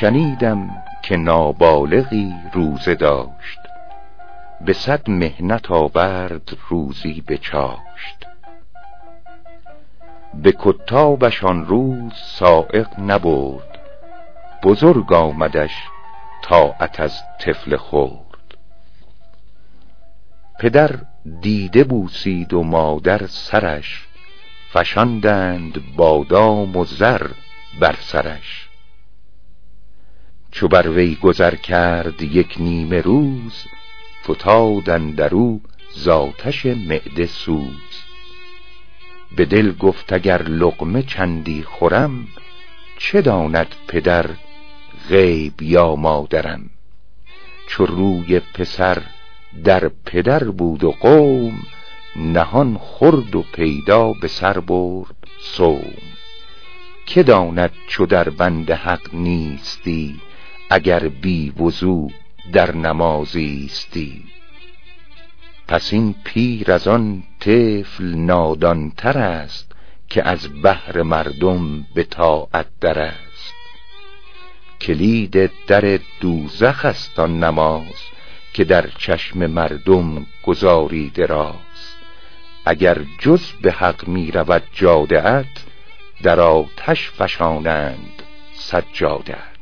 شنیدم که نابالغی روزه داشت. به صد مهنت آورد روزی به چاشت به کتابش آن روز سائق نبرد. بزرگ آمدش طاعت از طفل خرد. پدر دیده بوسید و مادر سرش فشاندند بادام و زر بر سرش. چو بر وی گذر کرد یک نیمه روز فتاد اندرو ز آتش معده سوز. به دل گفت اگر لقمه چندی خورم چه داند پدر غیب یا مادرم؟ چو روی پسر در پدر بود و قوم نهان خورد و پیدا به سر برد صوم. که داند چو در بند حق نیستی اگر بی وضو در نماز ایستی پس این پیر از آن طفل نادان تر است که از بهر مردم به طاعت در است. کلید در دوزخ است آن نماز که در چشم مردم گذاری دراز اگر جز به حق می رود جاده ات در آتش فشانند سجاده